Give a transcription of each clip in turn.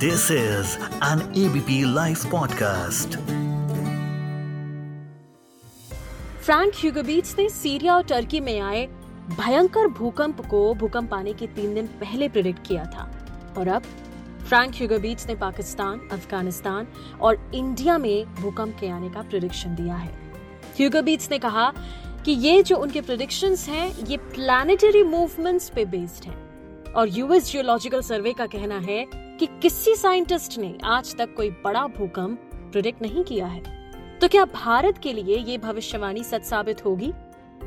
This is an ABP Life podcast. Frank Hoogerbeets ने Syria और Turkey में आए भयंकर भूकंप को भूकंप आने के तीन दिन पहले प्रिडिक्ट किया था। और अब फ्रैंक ह्यूगोबीट्स ने पाकिस्तान, अफ़गानिस्तान और इंडिया में भूकंप के आने का प्रिडिक्शन दिया है। ह्यूगोबीट्स ने कहा कि ये जो उनके प्रिडिक्शंस हैं, ये प्लानिटरी मूवमेंट्स पे बेस्ड हैं। और यूएस जियोलॉजिकल सर्वे का कहना है कि किसी साइंटिस्ट ने आज तक कोई बड़ा भूकंप प्रिडिक्ट नहीं किया है। तो क्या भारत के लिए ये भविष्यवाणी सच साबित होगी?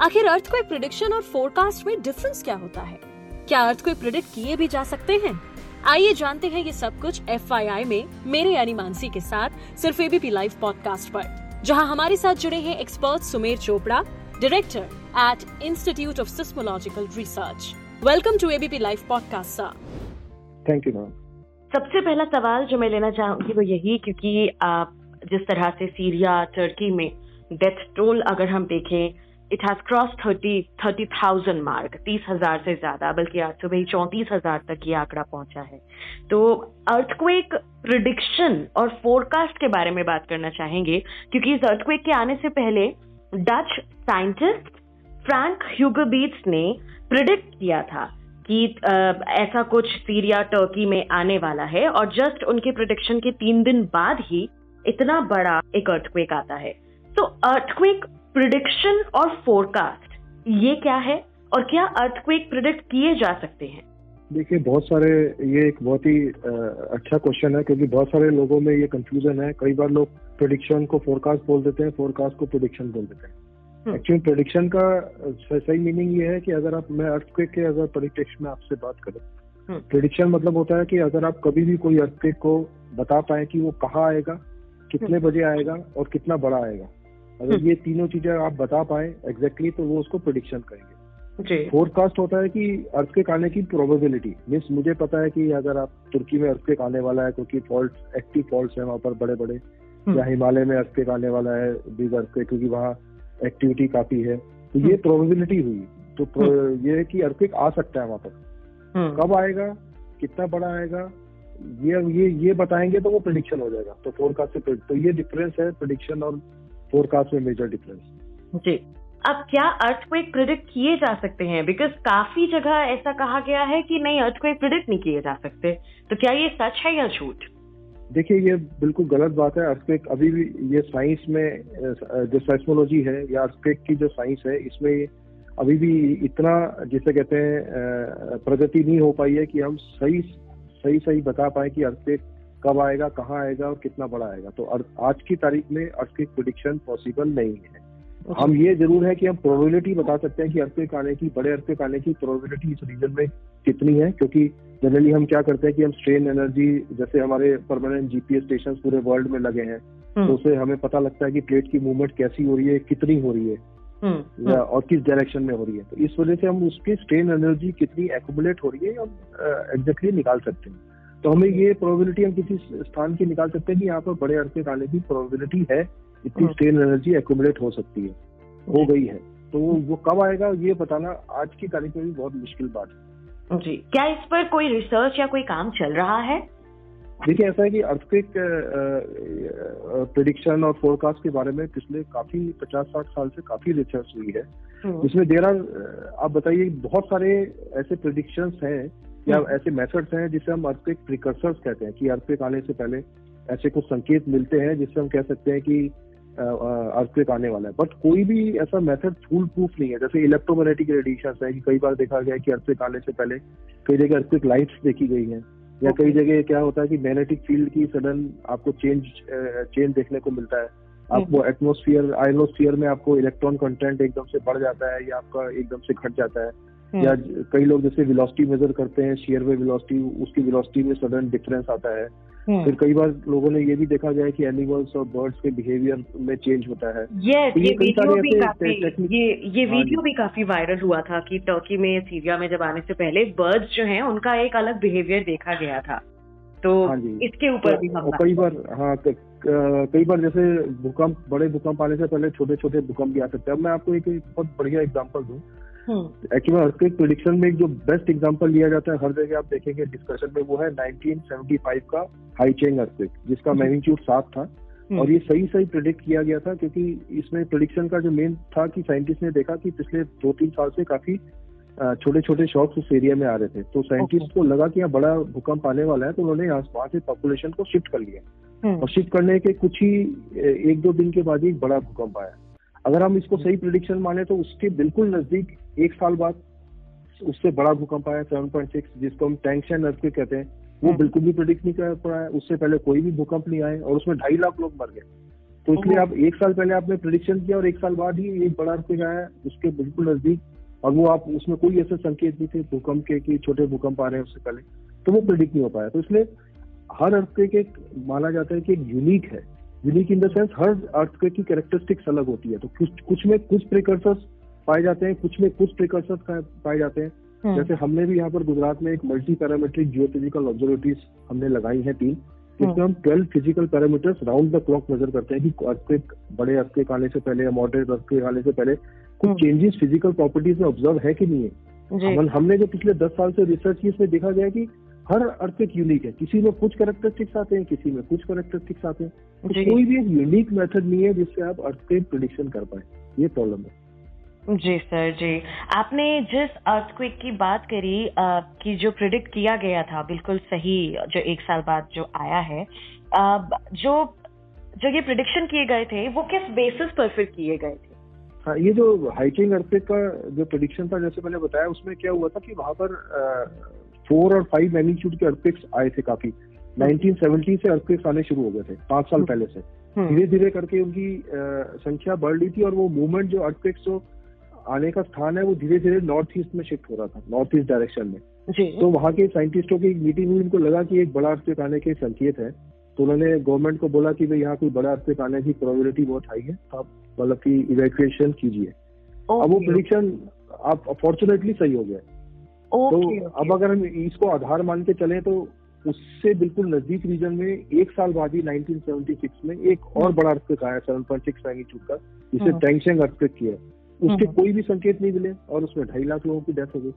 आखिर अर्थक्वेक प्रिडिक्शन और फोरकास्ट में डिफरेंस क्या होता है? क्या अर्थक्वेक प्रिडिक्ट किए भी जा सकते हैं? आइए जानते हैं ये सब कुछ एफ़ में मेरे यानी मानसी के साथ, सिर्फ़ एबीपी लाइव पॉडकास्ट पर, जहाँ हमारे साथ जुड़े हैं expert Sumer Chopra director at institute of seismological research welcome to ABP live podcast sir thank you ma'am सबसे पहला सवाल जो मैं लेना चाहूँगी वो यही, क्योंकि आप जिस तरह से सीरिया टर्की में डेथ टोल अगर हम देखें it has cross thirty thirty thousand mark तीस हज़ार से ज़्यादा, बल्कि आज सुबह ही चौंतीस हज़ार तक ये आंकड़ा पहुँचा है। तो अर्थक्वेक प्रिडिक्शन और फोरकास्ट के बारे में बात करना चाहेंगे, क्योंकि इस अर्थक्वेक के आने से पहले डच साइंटिस्ट फ्रैंक ह्यूगोबीट्स ने प्रिडिक्ट किया था कि ऐसा कुछ सीरिया टर्की में आने वाला है और जस्ट उनके प्रोडिक्शन के तीन दिन बाद ही इतना बड़ा एक अर्थक्वेक आता है। तो अर्थक्वेक प्रिडिक्शन और फोरकास्ट ये क्या है और क्या अर्थक्वेक प्रिडिक्ट किए जा सकते हैं? देखिए, बहुत सारे, ये एक बहुत ही अच्छा क्वेश्चन है क्योंकि बहुत सारे लोगों में ये कंफ्यूजन है। कई बार लोग प्रिडिक्शन को फोरकास्ट बोल देते हैं फोरकास्ट को प्रिडिक्शन बोल देते हैं। एक्चुअली हम्म। प्रिडिक्शन का सही मीनिंग ये है कि अगर आप मैं अर्थक्वेक के अगर प्रिडिक्शन में आपसे बात करूँ प्रिडिक्शन हम्म। मतलब होता है कि अगर आप कभी भी कोई अर्थक्वेक को बता पाए कि वो कहाँ आएगा कितने हम्म। बजे आएगा और कितना बड़ा आएगा अगर। ये तीनों चीज़ें आप बता पाए एग्जैक्टली तो वो उसको प्रोडिक्शन करेंगे फोरकास्ट होता है कि अर्थक्वेक आने की प्रोबेबिलिटी मीन्स मुझे पता है कि अगर आप तुर्की में अर्थक्वेक आने वाला है क्योंकि फॉल्ट एक्टिव फॉल्ट है वहाँ पर बड़े बड़े। या हिमालय में अर्थक्वेक आने वाला है बिग अर्थक्वेक क्योंकि वहाँ एक्टिविटी काफ़ी है। तो ये प्रोबेबिलिटी हुई। तो ये है कि अर्थक्वेक आ सकता है वहाँ पर। कब आएगा? कितना बड़ा आएगा? ये ये ये बताएँगे तो वो प्रिडिक्शन हो जाएगा। तो फोरकास्ट से तो ये डिफरेंस है प्रिडिक्शन और फोरकास्ट में मेजर डिफरेंस जी। अब क्या अर्थक्वेक प्रिडिक्ट किए जा सकते हैं? बिकॉज़ काफ़ी जगह ऐसा कहा गया है कि नहीं अर्थक्वेक प्रिडिक्ट नहीं किए जा सकते। तो क्या ये सच है या झूठ? देखिए, ये बिल्कुल गलत बात है अर्थक्वेक अभी भी ये साइंस में जो सेस्मोलॉजी है, या अर्थक्वेक की जो साइंस है, इसमें अभी भी इतना, जिसे कहते हैं प्रगति नहीं हो पाई है कि हम सही सही सही बता पाए कि अर्थक्वेक कब आएगा, कहाँ आएगा और कितना बड़ा आएगा तो आज की तारीख में अर्थक्वेक प्रोडिक्शन पॉसिबल नहीं है। हम ये ज़रूर है कि हम प्रोबेबिलिटी बता सकते हैं कि अर्थक्वेक आने की बड़े अर्थक्वेक आने की प्रोबेबिलिटी इस रीजन में कितनी है क्योंकि जनरली हम क्या करते हैं कि हम स्ट्रेन एनर्जी जैसे हमारे परमानेंट जीपीएस स्टेशन पूरे वर्ल्ड में लगे हैं हम्म। तो उससे हमें पता लगता है कि प्लेट की मूवमेंट कैसी हो रही है कितनी हो रही है हम्म, हम्म। और किस डायरेक्शन में हो रही है तो इस वजह से हम उसकी स्ट्रेन एनर्जी कितनी एकोमुलेट हो रही है हम एग्जैक्टली निकाल सकते हैं तो हमें ये प्रोबेबिलिटी हम किसी स्थान की निकाल सकते हैं कि यहाँ पर बड़े अर्थक्वेक आने की प्रोबेबिलिटी है इतनी स्ट्रेन एनर्जी एकोमुलेट हो सकती है हो गई है। तो वो कब आएगा ये बताना आज की तारीख में भी बहुत मुश्किल बात है। जी क्या इस पर कोई रिसर्च या कोई काम चल रहा है? देखिए ऐसा है कि अर्थक्वेक प्रिडिक्शन और फोरकास्ट के बारे में पिछले काफ़ी पचास साठ साल से काफ़ी रिसर्च हुई है। हम्म। जिसमें देर आप बताइए बहुत सारे ऐसे प्रिडिक्शंस हैं या हम्म। ऐसे मेथड्स हैं जिसे हम अर्थक्वेक प्रिकर्सर्स कहते हैं कि अर्थक्वेक आने से पहले ऐसे कुछ संकेत मिलते हैं जिससे हम कह सकते हैं कि अर्थक्वेक आने वाला है। बट कोई भी ऐसा मेथड फुल प्रूफ नहीं है। जैसे इलेक्ट्रोमैग्नेटिक रेडिएशन है कि कई बार देखा गया है कि अर्थक्वेक आने से पहले कई जगह अर्थक्वेक लाइट्स देखी गई हैं। या कई जगह क्या होता है कि मैग्नेटिक फ़ील्ड की सडन आपको चेंज चेंज देखने को मिलता है। आपको एटमोस्फियर आयनोस्फियर में आपको इलेक्ट्रॉन कंटेंट एकदम से बढ़ जाता है या आपका एकदम से घट जाता है। हम्म। या कई लोग जैसे वेलोसिटी मेजर करते हैं शेयर वे वेलोसिटी उसकी वेलोसिटी में सडन डिफरेंस आता है। फिर कई बार लोगों ने ये भी देखा गया है कि एनिमल्स और बर्ड्स के बिहेवियर में चेंज होता है। Yes, तो ये, ये वीडियो भी काफ़ी ये ये वीडियो हाँ भी काफ़ी वायरल हुआ था कि टर्की में सीरिया में जब आने से पहले बर्ड्स जो हैं उनका एक अलग बिहेवियर देखा गया था। तो हाँ इसके ऊपर भी हम कई बार हाँ कई बार जैसे भूकंप बड़े भूकंप आने से पहले छोटे छोटे भूकंप भी आ सकते हैं। अब मैं आपको एक बहुत बढ़िया एग्ज़ाम्पल दूँ। हम्म, एक्चुअली अर्थक्वेक प्रिडिक्शन में एक जो बेस्ट एग्जांपल लिया जाता है हर जगह आप देखेंगे डिस्कशन में वो है 1975 का हाईचेंग अर्थक्वेक जिसका। मैग्नीट्यूड सात था। हम्म, और ये सही सही प्रिडिक्ट किया गया था क्योंकि इसमें प्रिडिक्शन का जो मेन था कि साइंटिस्ट ने देखा कि पिछले दो तीन साल से काफ़ी छोटे छोटे शॉक्स उस एरिया में आ रहे थे। तो साइंटिस्ट को लगा कि यहाँ बड़ा भूकंप आने वाला है तो उन्होंने वहाँ से पॉपुलेशन को शिफ्ट कर लिया। हम्म, और शिफ्ट करने के कुछ ही एक दो दिन के बाद ही बड़ा भूकंप आया। अगर हम इसको सही प्रिडिक्शन माने तो उसके बिल्कुल नज़दीक एक साल बाद उससे बड़ा भूकंप आया 7.6 जिसको हम टैंक्शन अर्थक्वेक कहते हैं वो हम्म। बिल्कुल भी प्रिडिक्ट नहीं कर पाया उससे पहले कोई भी भूकंप नहीं आए और उसमें ढाई लाख लोग मर गए। तो इसलिए आप एक साल पहले आपने प्रिडिक्शन किया और एक साल बाद ही एक बड़ा अर्थक्वेक आया उसके बिल्कुल नज़दीक और वो आप उसमें कोई ऐसे संकेत नहीं थे भूकंप के कि छोटे भूकंप आ रहे हैं उससे पहले तो वो प्रिडिक्ट नहीं हो पाया। तो इसलिए हर अर्थक्वेक एक माना जाता है कि एक यूनिक है। यूनिक इन द सेंस हर अर्थक्वेक की कैरेक्टरिस्टिक्स अलग होती है। तो कुछ कुछ में कुछ प्रिकर्सर्स पाए जाते हैं कुछ में कुछ प्रिकर्सर्स पाए जाते हैं। हम्म, जैसे हमने भी यहाँ पर गुजरात में एक मल्टी पैरामीट्रिक जियोफिजिकल ऑब्जर्वेटरीज हमने लगाई है तीन जिसमें हम 12 physical parameters round the clock measure करते हैं कि अर्थक्वेक बड़े अर्थक्वेक आने से पहले या मॉडरेट अर्थक्वेक आने से पहले हम्म। कुछ चेंजेस फ़िज़िकल प्रॉपर्टीज़ में ऑब्ज़र्व है कि नहीं है। हमने जो पिछले 10 साल से रिसर्च की इसमें देखा गया कि हर अर्थक्वेक यूनिक है। किसी में कुछ कैरेक्टरिस्टिक्स आते हैं किसी में कुछ कैरेक्टरिस्टिक्स आते हैं। तो कोई भी एक यूनिक मेथड नहीं है जिससे आप अर्थक्वेक प्रिडिक्शन कर पाए। ये प्रॉब्लम है। जी सर जी। आपने जिस अर्थक्वेक की बात करी अ, कि जो प्रिडिक्ट किया गया था बिल्कुल सही जो एक साल बाद जो आया है अ, जो जो ये प्रिडिक्शन किए गए थे वो किस बेसिस पर फिर किए गए थे? हाँ ये जो हाइकिंग अर्थक्वेक का जो प्रिडिक्शन था जैसे मैंने बताया उसमें क्या हुआ था कि वहाँ पर फोर और फाइव मैग्नीट्यूड के अर्थक्वेक्स आए थे काफ़ी। 1970 से अर्थक्वेक्स आने शुरू हो गए थे पाँच साल। पहले से। हम्म, धीरे धीरे करके उनकी संख्या बढ़ रही थी और वो मूवमेंट जो अर्थक्वेक्स जो आने का स्थान है वो धीरे धीरे नॉर्थ ईस्ट में शिफ्ट हो रहा था नॉर्थ ईस्ट डायरेक्शन में। तो वहाँ के साइंटिस्टों की एक मीटिंग हुई उनको लगा कि एक बड़ा अर्थक्वेक आने के संकेत है। तो उन्होंने गवर्नमेंट को बोला कि भाई यहाँ कोई बड़ा अर्थक्वेक आने की प्रोबेबिलिटी बहुत हाई है तो आप मतलब की इवैक्यूएशन कीजिए। अब वो प्रिडिक्शन आप अफॉर्चुनेटली सही हो गया तो ओके अब अगर हम इसको आधार मान के चले तो उससे बिल्कुल नज़दीक रीजन में एक साल बाद ही 1976 में एक और बड़ा अर्थक्वेक आया 7.6 मैग्नीट्यूड का जिसे। टैंगशेंग अर्थक्वेक किया। उसके हम्म। कोई भी संकेत नहीं मिले और उसमें ढाई लाख लोगों की डेथ हो गई।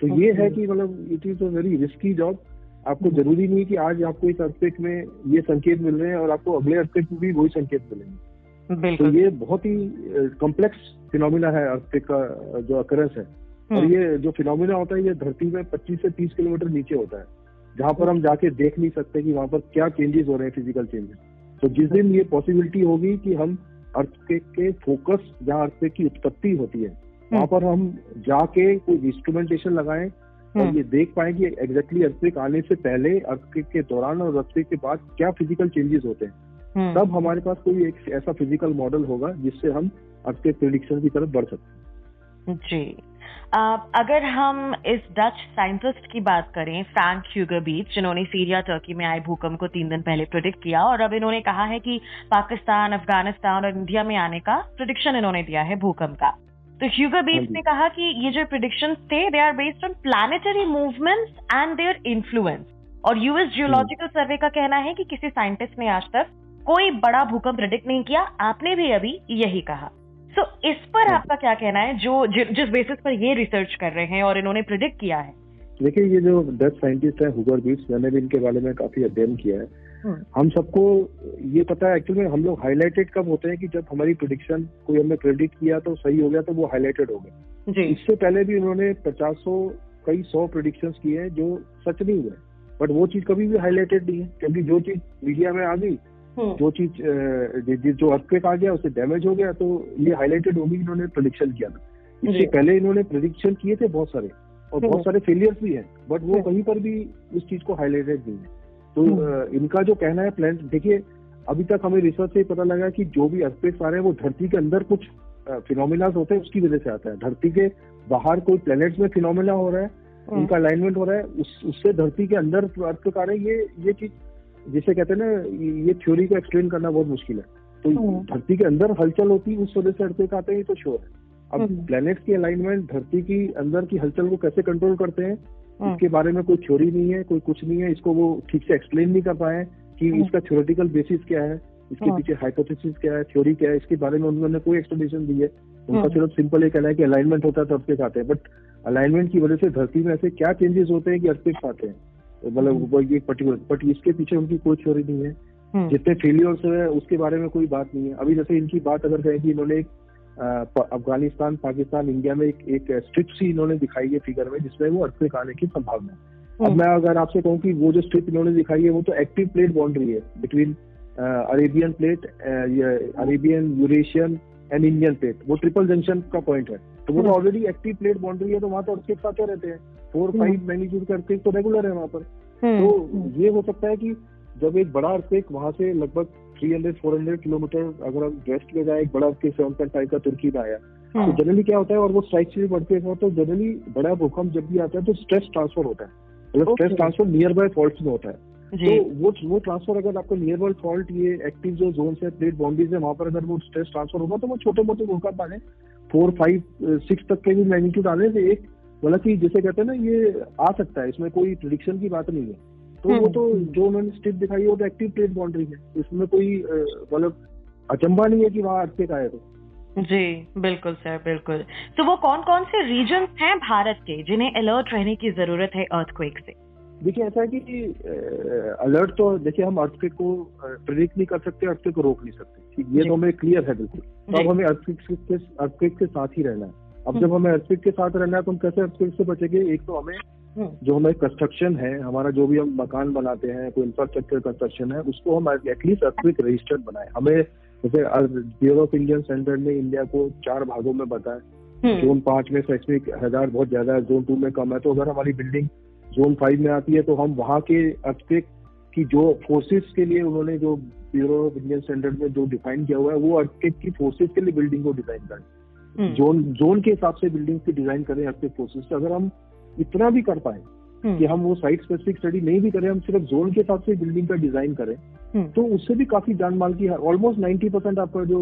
तो ये है कि मतलब it is a very risky job आपको हम्म। ज़रूरी नहीं कि आज आपको इस अर्थक्वेक में ये संकेत मिल रहे हैं और आपको अगले अर्थक्वेक में भी वही संकेत मिलेंगे। तो ये बहुत ही कॉम्प्लेक्स फिनोमिना है अर्थक्वेक का जो अकरेंस है। और हम्म, ये जो फिनोमिना होता है ये धरती में 25 से 30 किलोमीटर नीचे होता है जहाँ पर हम जाके देख नहीं सकते कि वहाँ पर क्या चेंजेस हो रहे हैं फ़िज़िकल चेंजेस तो जिस दिन ये पॉसिबिलिटी होगी कि हम अर्थक्वेक के फोकस जहाँ अर्थक्वेक की उत्पत्ति होती है वहाँ पर हम जाके कोई इंस्ट्रूमेंटेशन लगाए और हम्म, ये देख पाए कि एग्जैक्टली अर्थक्वेक आने से पहले अर्थक्वेक के दौरान और अर्थक्वेक के बाद क्या फ़िज़िकल चेंजेस होते हैं। हम्म, तब हमारे पास कोई एक ऐसा फ़िज़िकल मॉडल होगा जिससे हम अर्थक्वेक प्रिडिक्शन की तरफ़ बढ़ सकते हैं। जी। अगर हम इस डच साइंटिस्ट की बात करें फ्रैंक ह्यूगर बीच जिन्होंने सीरिया टर्की में आए भूकंप को तीन दिन पहले प्रिडिक्ट किया और अब इन्होंने कहा है कि पाकिस्तान अफ़गानिस्तान और इंडिया में आने का प्रिडिक्शन इन्होंने दिया है भूकंप का। तो ह्यूगर हाँ बीच ने कहा कि ये जो प्रिडिक्शन थे they are based on planetary movements and their influence और यूएस जियोलॉजिकल सर्वे का कहना है कि किसी साइंटिस्ट ने आज तक कोई बड़ा भूकंप प्रिडिक्ट नहीं किया। आपने भी अभी यही कहा। सो इस पर हाँ। आपका क्या कहना है? जो जि, जिस बेसिस पर ये रिसर्च कर रहे हैं और इन्होंने प्रिडिक्ट किया है। देखिए ये जो डच साइंटिस्ट है हुगर बीट्स मैंने भी इनके बारे में काफ़ी अध्ययन किया है। हम्म, हम सबको ये पता है एक्चुअली हम लोग हाईलाइटेड कब होते हैं कि जब हमारी प्रिडिक्शन कोई हमने प्रेडिक्ट किया तो सही हो गया तो वो हाईलाइटेड हो गया। जी। इससे पहले भी उन्होंने पचासों कई सौ प्रिडिक्शन किए हैं जो सच नहीं हुए बट वो चीज़ कभी भी हाईलाइटेड नहीं है क्योंकि जो चीज़ मीडिया में आ गई जो चीज़ जि- अर्थक्वेक आ गया उससे डैमेज हो गया तो ये हाईलाइटेड होगी इन्होंने प्रिडिक्शन किया था इससे पहले इन्होंने प्रिडिक्शन किए थे बहुत सारे और हम्म। बहुत सारे फेलियर्स भी हैं बट वो हम्म। कहीं पर भी उस चीज़ को हाईलाइटेड नहीं है तो हम्म। इनका जो कहना है प्लान देखिए अभी तक हमें रिसर्च से पता लगा कि जो भी अर्थक्वेक्स आ रहे हैं वो धरती के अंदर कुछ फिनोमिना होते हैं उसकी वजह से आता है धरती के बाहर कोई प्लेनेट्स में फिनोमिना हो रहा है हम्म, उनका अलाइनमेंट हो रहा है उस, उससे धरती के अंदर अर्थक्वेक आ रहे हैं ये ये चीज़ जिसे कहते हैं ना ये थ्योरी को एक्सप्लेन करना बहुत मुश्किल है तो हम्म। धरती के अंदर हलचल होती है उस वजह से अर्थक्वेक आते हैं ये तो श्योर है अब हम्म। प्लैनेट्स की अलाइनमेंट धरती की अंदर की हलचल को कैसे कंट्रोल करते हैं हम्म, इसके बारे में कोई थ्योरी नहीं है कोई कुछ नहीं है इसको वो ठीक से एक्सप्लेन नहीं कर पाए कि हम्म। इसका थ्योरेटिकल बेसिस क्या है इसके हाँ। पीछे हाइपोथेसिस क्या है थ्योरी क्या है इसके बारे में उन्होंने कोई एक्सप्लेनेशन दी है उनका। सिर्फ़ सिंपल ये कहना है कि अलाइनमेंट होता है तो अर्थक्वेक आते हैं बट अलाइनमेंट की वजह से धरती में ऐसे क्या चेंजेस होते हैं कि अर्थक्वेक आते हैं हम्म। मतलब ये पर्टिकुलर बट इसके पीछे उनकी कोई थ्योरी नहीं है। हम्म, जितने फेलियर्स है उसके बारे में कोई बात नहीं है। अभी जैसे इनकी बात अगर कहें कि इन्होंने एक अफ़गानिस्तान पाकिस्तान इंडिया में एक एक स्ट्रिप सी इन्होंने दिखाई है फिगर में जिसमें वो अर्थक्वेक आने की संभावना है। अब हम्म। मैं अगर आपसे कहूँ कि वो जो स्ट्रिप इन्होंने दिखाई है वो तो एक्टिव प्लेट बाउंड्री है between Arabian plate Arabian Eurasian and Indian plate वो ट्रिपल जंक्शन का पॉइंट है। तो वो तो। ऑलरेडी एक्टिव प्लेट बाउंड्री है तो वहाँ तो अर्थक्वेक आते रहते हैं? फोर। फाइव मैग्नीट्यूड का अर्थक्वेक तो रेगुलर है वहाँ पर। हम्म, तो ये हो सकता है कि जब एक बड़ा अर्थक्वेक वहाँ से लगभग 300 400 किलोमीटर अगर हम वेस्ट में जाए एक बड़ा अर्थक्वेक सेवन पॉइंट फाइव का तुर्की में आया। तो हम्म, जनरली क्या होता है और वो स्ट्राइक से भी बढ़ते हैं तो जनरली बड़ा भूकंप जब भी आता है तो स्ट्रेस ट्रांसफ़र होता है। मतलब stress transfer nearby fault में होता है। तो वो वो ट्रांसफ़र अगर आपका नियर बाय फॉल्ट ये एक्टिव जो जोन है प्लेट बाउंड्रीज है वहाँ पर अगर वो स्ट्रेस ट्रांसफ़र होगा तो वो छोटे मोटे भूकंप आने फोर फाइव सिक्स तक के भी मैग्नीट्यूड आने से एक मतलब कि जिसे कहते हैं ना ये आ सकता है इसमें कोई प्रिडिक्शन की बात नहीं है। तो वो हम्म, तो। जो उन्होंने स्टिप दिखाई है वो तो एक्टिव प्लेट बाउंड्री है। इसमें कोई मतलब अचंबा नहीं है कि वहाँ अर्थक्वेक आए तो। जी बिल्कुल सर बिल्कुल। तो वो कौन कौन से रीजन हैं भारत के जिन्हें अलर्ट रहने की ज़रूरत है अर्थक्वेक से? देखिए ऐसा है कि अलर्ट तो देखिए हम अर्थक्वेक को प्रिडिक्ट नहीं कर सकते अर्थक्वेक को रोक नहीं सकते। ये तो हमें क्लियर है बिल्कुल। तो अब हमें अर्थक्वेक के अर्थक्वेक के साथ ही रहना है। अब हम्म। जब हमें अर्थक्वेक के साथ रहना है तो हम कैसे अर्थक्वेक से बचेंगे? एक तो हमें हम्म, जो हमें कंस्ट्रक्शन है हमारा जो भी हम मकान बनाते हैं कोई इंफ्रास्ट्रक्चर कंस्ट्रक्शन है उसको हम एटलीस्ट अर्थक्वेक रजिस्टर्ड बनाए। हमें जैसे ब्यूरो ऑफ़ इंडियन स्टैंडर्ड ने इंडिया को चार भागों में बताया। हम्म, जोन पाँच में सेस्मिक हज़ार बहुत ज़्यादा है जोन टू में कम है तो अगर हमारी बिल्डिंग जोन फाइव में आती है तो हम वहाँ के अर्थक्वेक की जो फोर्सेस के लिए उन्होंने जो ब्यूरो ऑफ़ इंडियन स्टैंडर्ड में जो डिफाइन किया हुआ है वो अर्थक्वेक की फोर्सेस के लिए बिल्डिंग को डिज़ाइन करें। हम्म, जोन जोन के हिसाब से बिल्डिंग की डिज़ाइन करें अर्थक्वेक फोर्सेस अगर हम इतना भी कर पाए कि हम्म, हम वो साइट स्पेसिफिक स्टडी नहीं भी करें हम सिर्फ़ जोन के हिसाब से बिल्डिंग का डिज़ाइन करें हम्म, तो उससे भी काफ़ी जान माल की ऑलमोस्ट 90 परसेंट आपका जो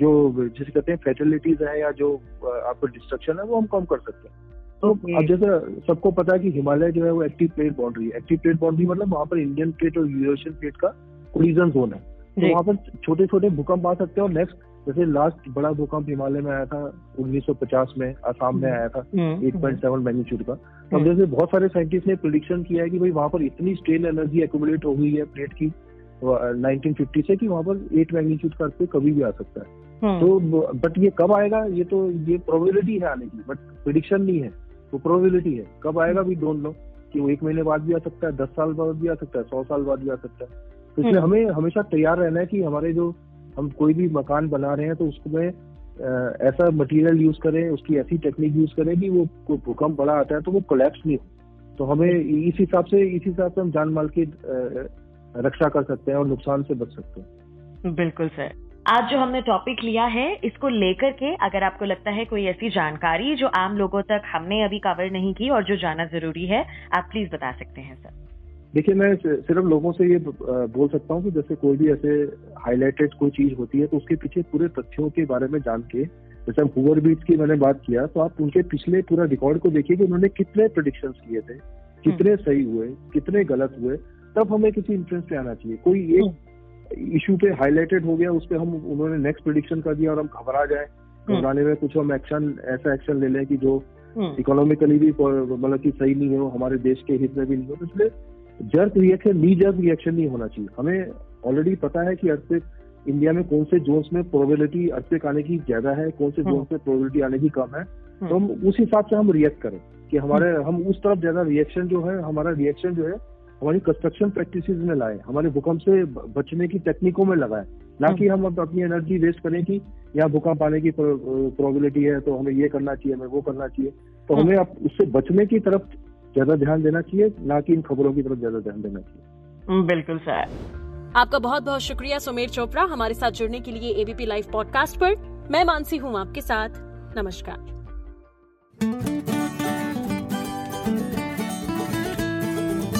जो जिसे कहते हैं फैसिलिटीज़ है या जो आपका डिस्ट्रक्शन है वो हम कम कर सकते हैं। तो अब जैसे सबको पता है कि हिमालय जो है वो एक्टिव प्लेट बाउंड्री है। एक्टिव प्लेट बाउंड्री मतलब वहाँ पर इंडियन प्लेट और यूरोशियन प्लेट का कोलिजन जोन है। तो। वहाँ पर छोटे छोटे भूकंप आ सकते हैं और नेक्स्ट जैसे लास्ट बड़ा भूकंप हिमालय में आया था 1950 में असम में आया था हम्म, 8.7 मैग्नीट्यूड का। तो अब हम्म। जैसे बहुत सारे साइंटिस्ट ने प्रिडिक्शन किया है कि भाई वहाँ पर इतनी स्ट्रेन एनर्जी एक्यूमुलेट हो गई है प्लेट की अ, 1950 से कि वहाँ पर एट मैग्नीट्यूड का earthquake कभी भी आ सकता है। हम्म, तो बट ये कब आएगा ये तो ये प्रोबेबिलिटी है आने की बट प्रिडिक्शन नहीं है। वो प्रोबेबिलिटी है। कब आएगा वी डोंट नो कि वो एक महीने बाद भी आ सकता है दस साल बाद भी आ सकता है सौ साल बाद भी आ सकता है। तो इसलिए हम्म। हमें हमेशा तैयार रहना है कि हमारे जो हम कोई भी मकान बना रहे हैं तो उसमें ऐसा मटेरियल यूज़ करें उसकी ऐसी टेक्निक यूज़ करें कि वो कोई भूकंप बड़ा आता है तो वो कोलैप्स नहीं हो। तो हमें इस हिसाब से इस हिसाब से हम जान माल की रक्षा कर सकते हैं और नुकसान से बच सकते हैं। बिल्कुल सर। आज जो हमने टॉपिक लिया है इसको लेकर के अगर आपको लगता है कोई ऐसी जानकारी जो आम लोगों तक हमने अभी कवर नहीं की और जो जाना ज़रूरी है आप प्लीज़ बता सकते हैं सर देखिए मैं सिर्फ़ लोगों से ये बोल सकता हूँ कि जैसे कोई भी ऐसे हाईलाइटेड कोई चीज़ होती है तो उसके पीछे पूरे तथ्यों के बारे में जान के जैसे हम हुवर बीच की मैंने बात किया तो आप उनके पिछले पूरा रिकॉर्ड को देखिए कि उन्होंने कितने प्रोडिक्शंस किए थे कितने सही हुए कितने गलत हुए तब हमें किसी इंफ्लुएंस पे आना चाहिए। कोई एक इशू पे हाईलाइटेड हो गया उस पर हम उन्होंने नेक्स्ट प्रिडिक्शन कर दिया और हम घबरा जाए। घबराने में कुछ हम एक्शन ऐसा एक्शन ले लें कि जो हम्म, इकोनॉमिकली भी मतलब कि सही नहीं हो हमारे देश के हित में भी नहीं हो। तो इसलिए jerk reaction knee jerk reaction नहीं होना चाहिए। हमें ऑलरेडी पता है कि अर्थक्वेक इंडिया में कौन से जोन्स में प्रोबेबिलिटी अर्थक्वेक आने की ज़्यादा है कौन से हम्म। जोन्स में प्रोबेबिलिटी आने की कम है। तो हम उस हिसाब से हम रिएक्ट करें कि हमारे हम उस तरफ़ ज़्यादा रिएक्शन जो है हमारा रिएक्शन जो है हमारी कंस्ट्रक्शन प्रैक्टिसेस में लाए हमारे भूकंप से बचने की टेक्निकों में लगाए ना कि हम अब अपनी एनर्जी वेस्ट करें कि यहाँ भूकंप आने की प्रोबेबिलिटी है तो हमें ये करना चाहिए हमें वो करना चाहिए। तो। हमें अब उससे बचने की तरफ़ ज़्यादा ध्यान देना चाहिए ना कि इन खबरों की तरफ़ ज़्यादा ध्यान देना चाहिए। बिल्कुल सर। आपका बहुत बहुत शुक्रिया सुमेर चोपड़ा हमारे साथ जुड़ने के लिए एबीपी लाइव पॉडकास्ट पर। मैं मानसी हूँ आपके साथ। नमस्कार।